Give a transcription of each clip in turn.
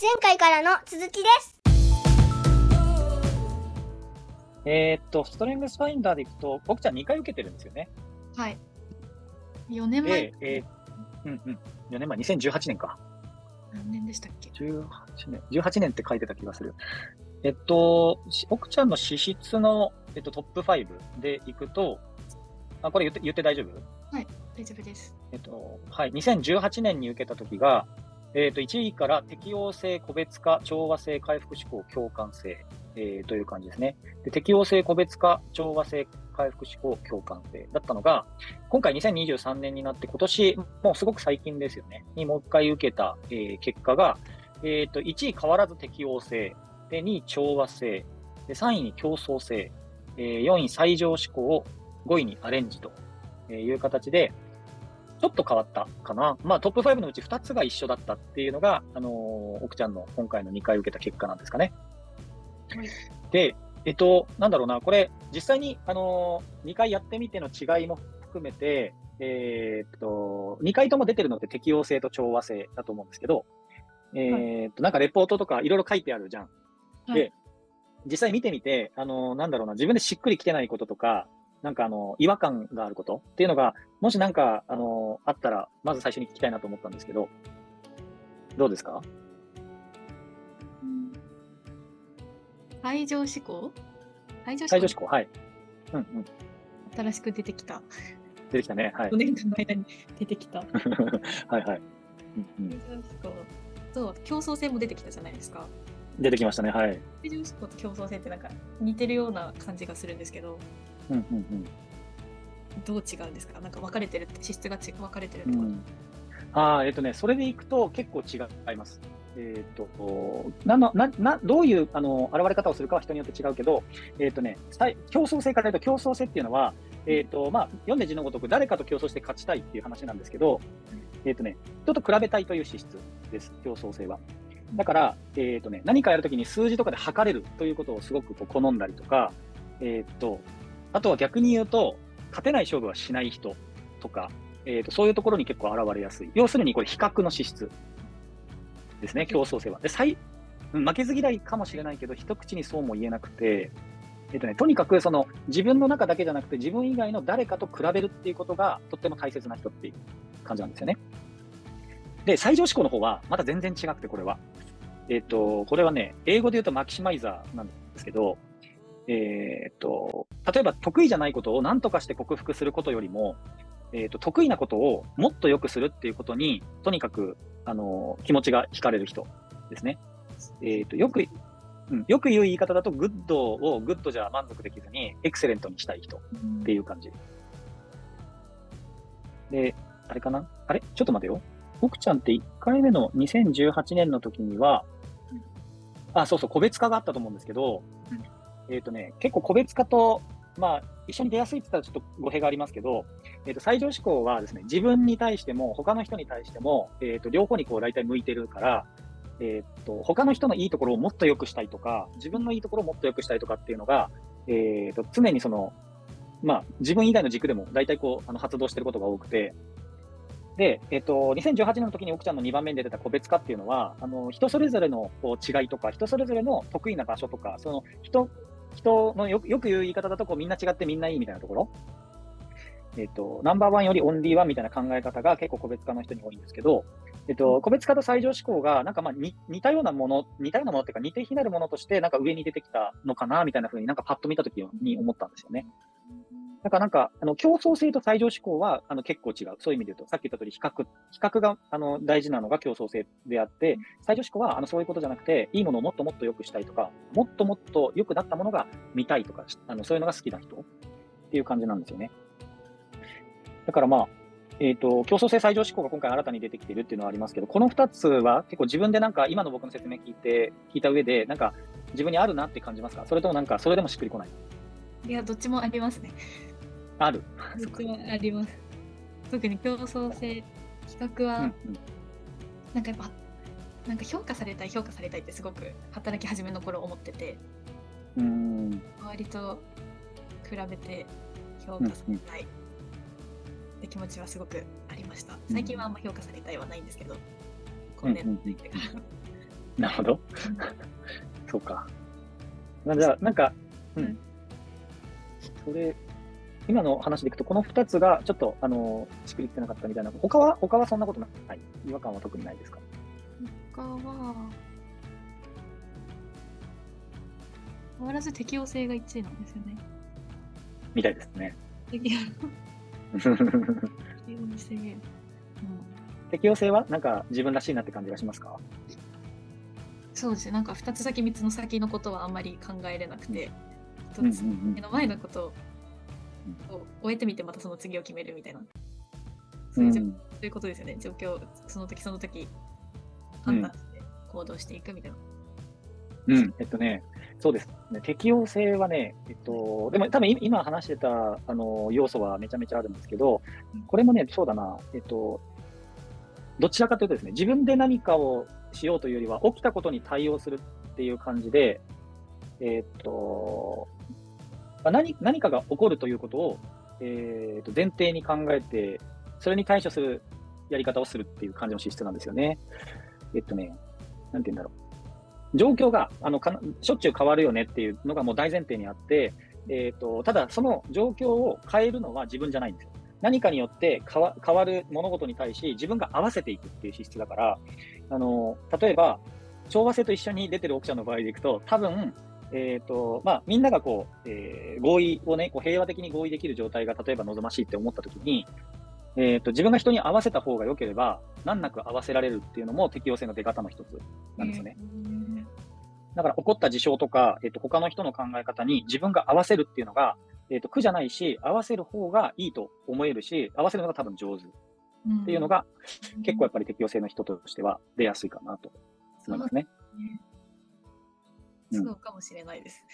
前回からの続きです。えーっと、ストレングスファインダーでいくと、僕ちゃん2回受けてるんですよね。はい。4年前で、、えーうんうん。4年前、2018年か。何年でしたっけ？18年、18年って書いてた気がする。えっと、し奥ちゃんの資質の、えっと、トップ5でいくと、あ、これ言って、言って大丈夫？大丈夫です。えっと、はい、2018年に受けた時が、えっと、1位から適応性、個別化、調和性、回復思考、共感性、えーという感じですね。で適応性、個別化、調和性、回復思考、共感性だったのが、今回2023年になって、今年、もうすごく最近ですよね、にもう一回受けた、えー結果が、えっと、1位変わらず適応性、で2位調和性、で3位に競争性、えー4位最上思考、5位にアレンジという形で、ちょっと変わったかな。まあトップ5のうち2つが一緒だったっていうのが、あのー奥ちゃんの今回の2回受けた結果なんですかね。はいで、えっと、なんだろうな、これ、実際に、あのー、2回やってみての違いも含めて、えーっと、2回とも出てるのって適応性と調和性だと思うんですけど、えーっと、なんかレポートとかいろいろ書いてあるじゃん。はいで、実際見てみて、あのーなんだろうな、自分でしっくりきてないこととか、なんかあの、違和感があることっていうのが、もしなんか、あのーあったら、まず最初に聞きたいなと思ったんですけど、どうですか？最上志向？最上最上志向、はい。うんうん。新しく出てきた。出てきたね。はい5。年間の間に出てきた。はいはい。うんう競争性も出てきたじゃないですか。出てきましたね。はい。最上志向と競争性ってなんか似てるような感じがするんですけど、うんうんどう違うんですか？なんか分かれてるって、資質がち分かれてると？うん、ああ、えっ、とね、それでいくと結構違います。えっ、と、なの、な、な、どういう、あの、現れ方をするかは人によって違うけど、えっ、とね、競争性から言うと、競争性っていうのは、えっ、と、まあ、読んで字のごとく、誰かと競争して勝ちたいっていう話なんですけど、えっ、とね、人と比べたいという資質です、競争性は。だから、えっ、とね、何かやるときに数字とかで測れるということをすごくこう好んだりとか、えっ、と、あとは逆に言うと、勝てない勝負はしない人とか、えー、とそういうところに結構現れやすい。要するにこれ比較の資質ですね、競争性は。で最うん負けず嫌いかもしれないけど、一口にそうも言えなくて、えっとね、とにかくその自分の中だけじゃなくて、自分以外の誰かと比べるっていうことがとっても大切な人っていう感じなんですよね。で、最上志向の方はまた全然違くて、これは。えっ、と、これはね、英語で言うと maximizer なんですけど、えっ、と、例えば得意じゃないことを何とかして克服することよりも、えっ、と、得意なことをもっと良くするっていうことに、とにかく、あの、気持ちが惹かれる人ですね。えっ、と、よく、うん、よく言う言い方だと、 good を good じゃ満足できずに、 excellent にしたい人っていう感じ。で、あれかな？あれ？ちょっと待てよ。僕ちゃんって1回目の2018年の時にはうん、あ、そうそう、個別化があったと思うんですけどうん、えっ、とね、結構個別化と、まあ、一緒に出やすいって言ったらちょっと語弊がありますけど、えっ、と、最上志向はですね、自分に対しても、他の人に対しても、えっ、と、両方にこう大体向いてるから、えっ、と、他の人のいいところをもっと良くしたいとか、自分のいいところをもっと良くしたいとかっていうのが、えっ、と、常にその、まあ、自分以外の軸でも大体こう、あの発動してることが多くて、で、えっ、と、2018年の時に奥ちゃんの2番目に出てた個別化っていうのは、あの、人それぞれのこう違いとか、人それぞれの得意な場所とか、その人、人のよくよく言う言い方だとこう、みんな違ってみんないいみたいなところ？えっ、と、ナンバーワンよりオンリーワンみたいな考え方が結構個別化の人に多いんですけど、えっと、個別化と最上志向が、なんかまあ似似たようなもの、似たようなものっていうか、似て非なるものとして、なんか上に出てきたのかな、みたいな風になんかパッと見たときに思ったんですよね。だからなんか、あの、競争性と最上志向は、あの、結構違う。そういう意味で言うと、さっき言った通り、比較、比較が、あの、大事なのが競争性であって、最上志向は、あの、そういうことじゃなくて、いいものをもっともっと良くしたいとか、もっともっと良くなったものが見たいとか、あの、そういうのが好きな人っていう感じなんですよね。だからまあ、えっ、と、競争性最上志向が今回新たに出てきているっていうのはありますけど、この2つは結構自分でなんか今の僕の説明聞いて、聞いた上で、なんか自分にあるなって感じますか？それともなんかそれでもしっくりこない？いや、どっちもありますね。ある。あります。特に競争性、比較は、うんうんなんかやっぱ、なんか評価されたい、評価されたいってすごく働き始めの頃思ってて、うーん。周りと比べて評価されたいって気持ちはすごくありました。最近はあんま評価されたいはないんですけど、こうね、うんうんうんってからなるほど。そうか。なじゃあ、なんか、ううんん。それ、今の話でいくと、この2つがちょっと、あの、しくりってなかったみたいな、他は、他はそんなことない。違和感は特にないですか？他は変わらず適応性が1位なんですよね。みたいですね。適応。性、うん、適応性はなんか自分らしいなって感じがしますか？そうですね。なんか2つ先3つの先のことはあんまり考えれなくて、うんうん一つ目の前のことを終えてみてまたその次を決めるみたいな。そういうそういうことですよね。状況、その時その時判断して行動していくみたいな。うん、えっとね、そうです。ね、適応性はね、えっと、でも多分い今話してたあの要素はめちゃめちゃあるんですけどうん、これもね、そうだな、えっと、どちらかというとですね、自分で何かをしようというよりは、起きたことに対応するっていう感じで、えっと、まあ何何かが起こるということを、えっと前提に考えて、それに対処するやり方をするっていう感じの資質なんですよね。えっとね、なんて言うんだろう。状況があのかしょっちゅう変わるよねっていうのがもう大前提にあって、えー、とただ、その状況を変えるのは自分じゃないんですよ。何かによって変わ変わる物事に対し自分が合わせていくっていう資質だから、あの例えば、調和性と一緒に出てる奥ちゃんの場合でいくと、多分えーとまあ、みんながこう、えー合意をね、こう平和的に合意できる状態が例えば望ましいって思ったときに、えー、と自分が人に合わせた方が良ければ、難なく合わせられるっていうのも適応性の出方の一つなんですよね。うんだから起こった事象とか、えっと他の人の考え方に自分が合わせるっていうのが、えっと苦じゃないし、合わせる方がいいと思えるし、合わせるのが多分上手っていうのが、結構やっぱり適応性の人としては出やすいかなと思いますね。うんそうかもしれないです。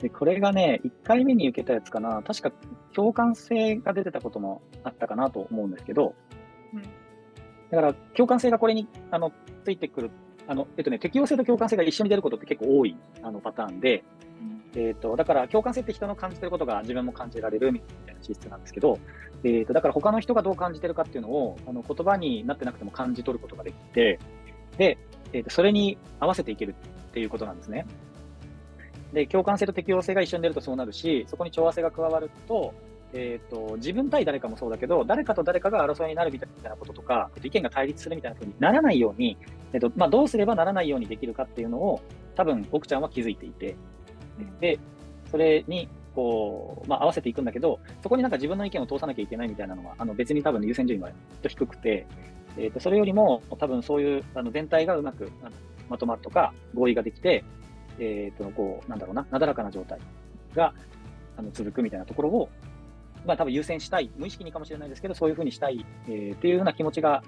で、これがね、1回目に受けたやつかな、確か共感性が出てたこともあったかなと思うんですけど、うん。だから共感性がこれにあのついてくる、あのえっとね、適応性と共感性が一緒に出ることって結構多いあのパターンで、えー、とだから共感性って人の感じてることが自分も感じられるみたいな資質なんですけど、えー、とだから他の人がどう感じてるかっていうのをあの言葉になってなくても感じ取ることができて、で、えー、とそれに合わせていけるっていうことなんですね。で、共感性と適応性が一緒に出るとそうなるし、そこに調和性が加わると、えー、と自分対誰かもそうだけど、誰かと誰かが争いになるみたいなこととか、意見が対立するみたいな風にならないように、えーとまあ、どうすればならないようにできるかっていうのを、多分奥ちゃんは気づいていて、で、それにこう、まあ、合わせていくんだけど、そこになんか自分の意見を通さなきゃいけないみたいなのは、あの別に多分優先順位はきっと低くて、えー、とそれよりも多分そういうあの全体がうまくまとまるとか合意ができて、えー、とこうなんだろうな、なだらかな状態があの続くみたいなところを、まあ多分優先したい、無意識にかもしれないですけど、そういうふうにしたい、えーっていうような気持ちが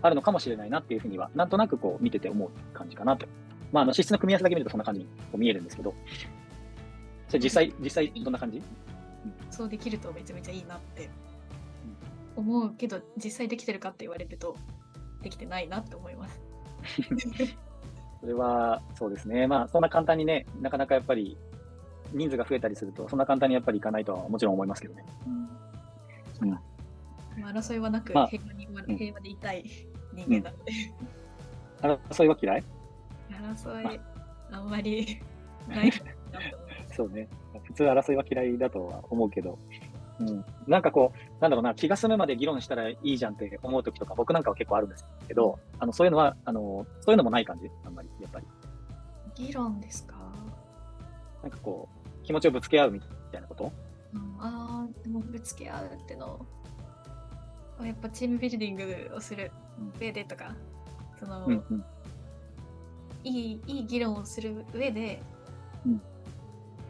あるのかもしれないなっていうふうには、なんとなくこう見てて思う感じかなと。まあ、あの資質の組み合わせだけ見るとそんな感じに見えるんですけど、それ実際、実際どんな感じ？そうできるとめちゃめちゃいいなって思うけど、実際できてるかって言われると、できてないなって思います。それは、そうですね。まあ、そんな簡単にね、なかなかやっぱり、人数が増えたりすると、そんな簡単にやっぱりいかないとはもちろん思いますけどね。うんまあ争いはなくまあ平和に、うん平和でいたい人間なので、争いは嫌い？争いあんまり ない。そうね。普通争いは嫌いだとは思うけど、うん、なんかこう、なんだろうな、気が済むまで議論したらいいじゃんって思うときとか、僕なんかは結構あるんですけど、あのそういうのは、あのそういうのもない感じ、あんまり、やっぱり。議論ですか、なんかこう、気持ちをぶつけ合うみたいなこと？うん、ああ、でもぶつけ合うってのはやっぱチームビルディングをする上でとか、その、うんうん。いいいい議論をする上で、うん。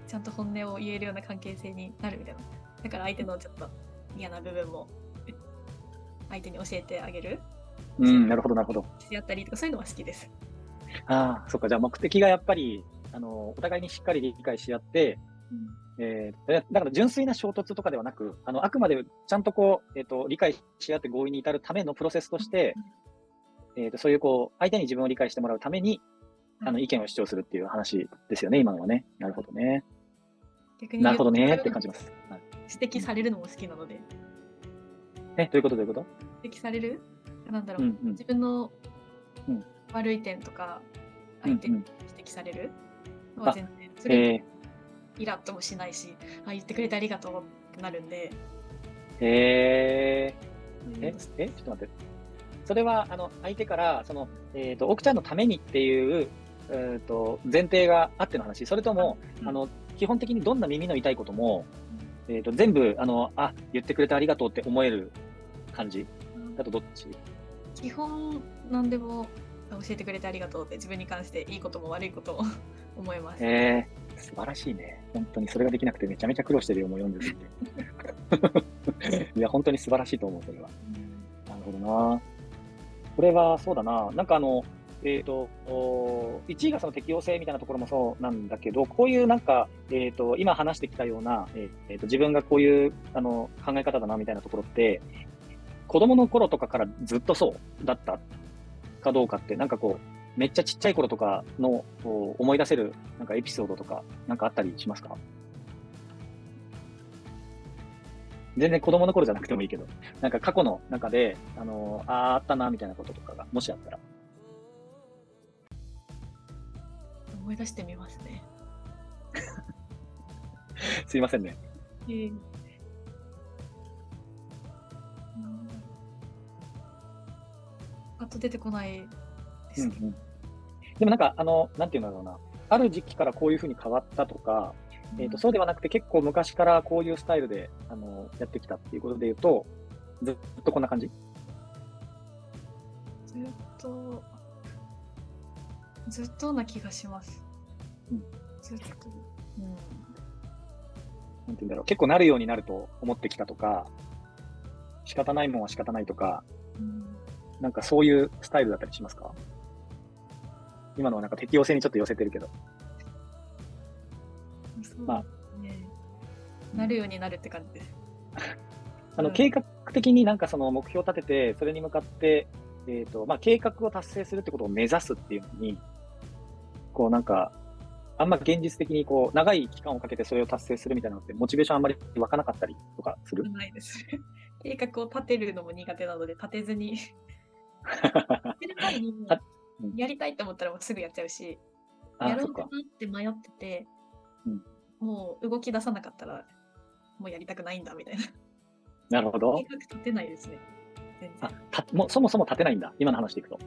ちゃんと本音を言えるような関係性になるみたいな。だから相手のちょっと嫌な部分もえ相手に教えてあげるうん、なるほど、なるほど。し合ったりとかそういうのは好きです。ああ、そっか、じゃあ目的がやっぱり、あの、お互いにしっかり理解し合って、えーだだから純粋な衝突とかではなく、あのあくまでちゃんとこう、えー、と理解し合って合意に至るためのプロセスとして、えー、とそういうこう相手に自分を理解してもらうために、あの意見を主張するっていう話ですよね、今のはね。なるほどね。逆になるほどねって感じます。はい、指摘されるのも好きなので、え、どういうこと？どういうこと？指摘される？なんだろう、うんうん。自分のうん。悪い点とかうん相手に指摘される？のは全然それイラッともしないし、あ言ってくれてありがとうってなるんで、ー、えー、え、え、ちょっと待って。それは、あの、相手から、その、えっ、と、奥ちゃんのためにっていう、えー、と前提があっての話、それとも、うん。あの、基本的にどんな耳の痛いことも、えっ、と、全部、あの、あ、言ってくれてありがとうって思える感じ？だとどっち？基本何でも教えてくれてありがとうって自分に関していいことも悪いことも 思います。えー、素晴らしいね。本当にそれができなくてめちゃめちゃ苦労してるよ、もう読んでるんで。いや、本当に素晴らしいと思う、それは。なるほどな。これはそうだな。なんかあの、えっ、と、1位がその適用性みたいなところもそうなんだけど、こういうなんか、えっ、と、今話してきたような、えーと、自分がこういうあの考え方だなみたいなところって、子供の頃とかからずっとそうだったかどうかって、なんかこう、めっちゃちっちゃい頃とかの思い出せるなんかエピソードとか、なんかあったりしますか？全然子供の頃じゃなくてもいいけど、なんか過去の中で、あのああ、あったな、みたいなこととかが、もしあったら。思い出してみますね。すいませんね。ええあと出てこないですね。でもなんか、あの、なんていうんだろうな。ある時期からこういうふうに変わったとか、えっ、と、そうではなくて結構昔からこういうスタイルで、あの、やってきたっていうことで言うと、ずっとこんな感じ？ずっと、ずっとな気がします。うんずっと。うん。なんて言うんだろう。結構なるようになると思ってきたとか、仕方ないもんは仕方ないとか、うんなんかそういうスタイルだったりしますか？今のはなんか適応性にちょっと寄せてるけど。そうまあね。なるようになるって感じです。あの、うん計画的になんかその目標を立てて、それに向かって、えっ、と、まあ、計画を達成するってことを目指すっていうのに、こうなんか、あんま現実的にこう、長い期間をかけてそれを達成するみたいなのって、モチベーションあんまり湧かなかったりとかする？ないです。計画を立てるのも苦手なので、立てずに。立てる前に もあうんやりたいって思ったらもうすぐやっちゃうし、あやろうっか。なって迷ってて、うんもう動き出さなかったら、もうやりたくないんだみたいな。なるほど計。画立てないですね。全あ然。、たもうそもそも立てないんだ。今の話でいくと。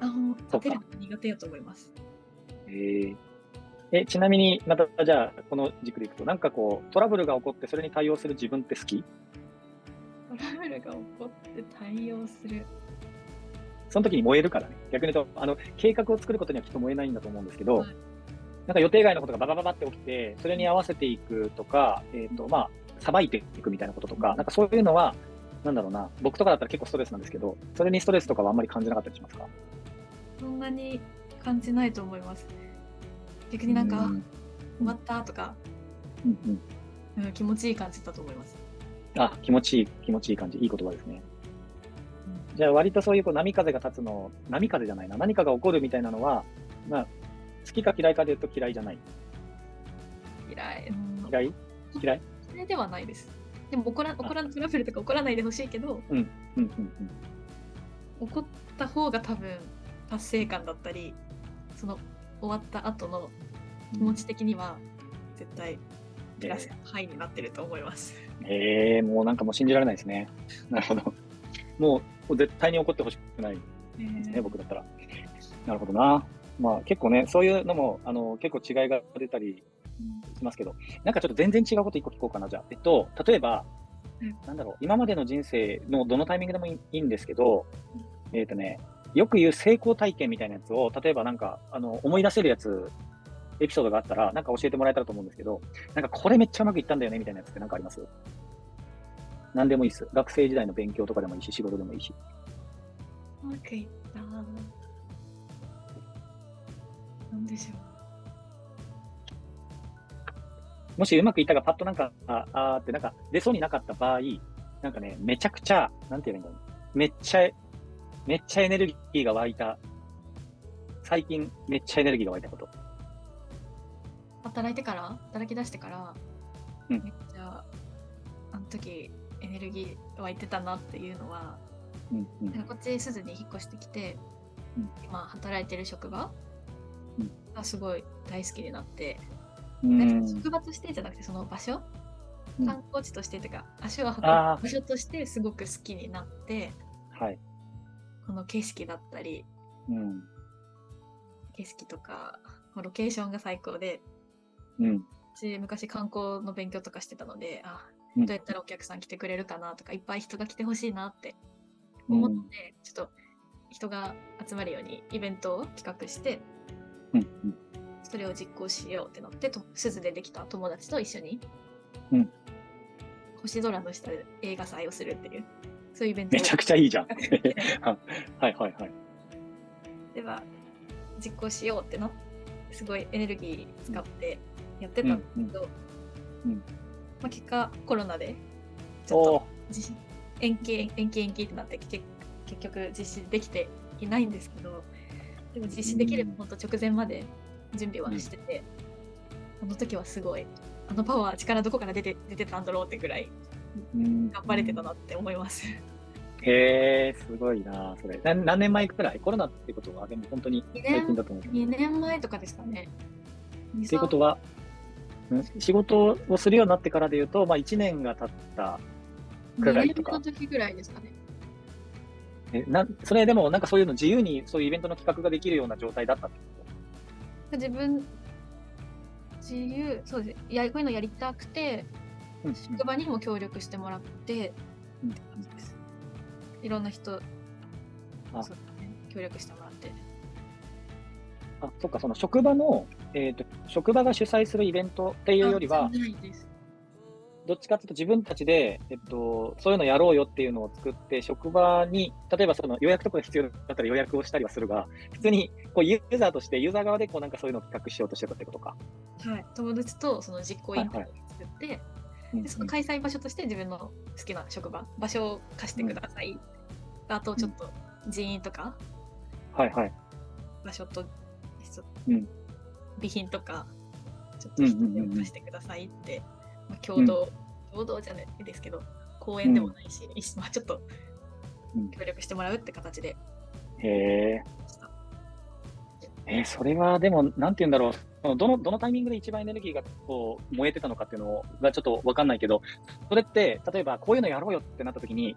あ、もう立てるの苦手やと思います。へー。え、ちなみに、また、じゃあ、この軸でいくと、なんかこう、トラブルが起こって、それに対応する自分って好き？トラブルが起こって対応する。その時に燃えるからね。逆に言うと、あの、計画を作ることにはきっと燃えないんだと思うんですけど、はい。なんか予定外のことがババババって起きて、それに合わせていくとか、えっ、と、まあ、さばいていくみたいなこととか、なんかそういうのは、なんだろうな、僕とかだったら結構ストレスなんですけど、それにストレスとかはあんまり感じなかったりしますか？そんなに感じないと思います。逆になんか、あうん終わったとか、うんうん。うん、気持ちいい感じだと思います。あ、気持ちいい、気持ちいい感じ。いい言葉ですね。じゃあ割とそういうこう波風が立つの、波風じゃないな、何かが起こるみたいなのは、まあ、好きか嫌いかで言うと嫌いじゃない。嫌い。うん嫌い？嫌い？嫌いではないです。でも起こら起こらトラブルとか起こらないでほしいけど、うんうんうん。起こった方が多分達成感だったり、その終わった後の気持ち的には絶対プラスハイになってると思います。ええもうなんかもう信じられないですね。なるほど。もう絶対に怒ってほしくないですね、僕だったら。なるほどな。まあ結構ね、そういうのも、あの、結構違いが出たりしますけど、なんかちょっと全然違うこと一個聞こうかな、じゃあ。えっと、例えば、うんなんだろう、今までの人生のどのタイミングでもいいいいんですけど、えっとね、よく言う成功体験みたいなやつを、例えばなんか、あの、思い出せるやつ、エピソードがあったら、なんか教えてもらえたらと思うんですけど、なんかこれめっちゃうまくいったんだよね、みたいなやつってなんかあります？何でもいいです。学生時代の勉強とかでもいいし、仕事でもいいし。うまくいった？なんでしょう。もしうまくいったがパッとなんか、ああーってなんか出そうになかった場合、なんかね、めちゃくちゃ、なんて言うんだろう。めっちゃ、めっちゃエネルギーが湧いた。最近、めっちゃエネルギーが湧いたこと。働いてから働き出してから、うん。めっちゃあの時エネルギー湧いてたなっていうのはうんうん。こっちすずに引っ越してきてうん。今働いてる職場うん。がすごい大好きになって、うん。職場としてじゃなくてその場所、うん。観光地としてというか足を運ぶ場所としてすごく好きになってはい。この景色だったりうん。景色とかロケーションが最高でうん。私昔観光の勉強とかしてたのであうんどうやったらお客さん来てくれるかなとかいっぱい人が来てほしいなって思って、ちょっと人が集まるようにイベントを企画してうん。うん。それを実行しようってなってと鈴でできた友達と一緒に、うん星空の下で映画祭をするっていうそういうイベント。をめちゃくちゃいいじゃん。はいはいはい。では実行しようってなすごいエネルギー使ってやってたんだけど、うんうん。まあ、結果コロナでちょっと延期延期延期ってなって結結局実施できていないんですけど。でも実施できればうん。本当直前まで準備はしてて、あの時はすごい。あのパワー力どこから出て出てたんだろうってぐらいうん頑張れてたなって思います。へえ、すごいな、それ。な何年前くらい？コロナってことは、でも本当に2最近年だと思うけど。2年前とかですかね。っていうことは、ん仕事をするようになってからで言うと、まあ、1年が経ったくらいとか2年の時ぐらいですかね。えなそれでも、なんかそういうの自由にそういうイベントの企画ができるような状態だったってこ自分自由そうですやこういうのやりたくてと、うん職場にも協力してもらってうん。いろん。な人あそね協力してもらってあそっか、その職場の、えーと、職場が主催するイベントっていうよりはどっちかっていうと自分たちで、えっと、そういうのやろうよっていうのを作って、職場に、例えばその予約とかが必要だったら予約をしたりはするが、普通にこうユーザーとして、ユーザー側でこうなん。かそういうのを企画しようとしてたってことか。はい友達とその実行委員会を作って、うんでその開催場所として自分の好きな職場場所を貸してください、あとちょっと人員とかはいはい。場所と備品とかちょっと人手を貸してくださいって、まあ、共同、共同じゃないですけど公園でもないし、まあ、ちょっとうん。協力してもらうって形で。へえーそれはでも、なんて言うんだろう。どの、どのタイミングで一番エネルギーがこう燃えてたのかっていうのがちょっとわかんないけど、それって、例えばこういうのやろうよってなった時に、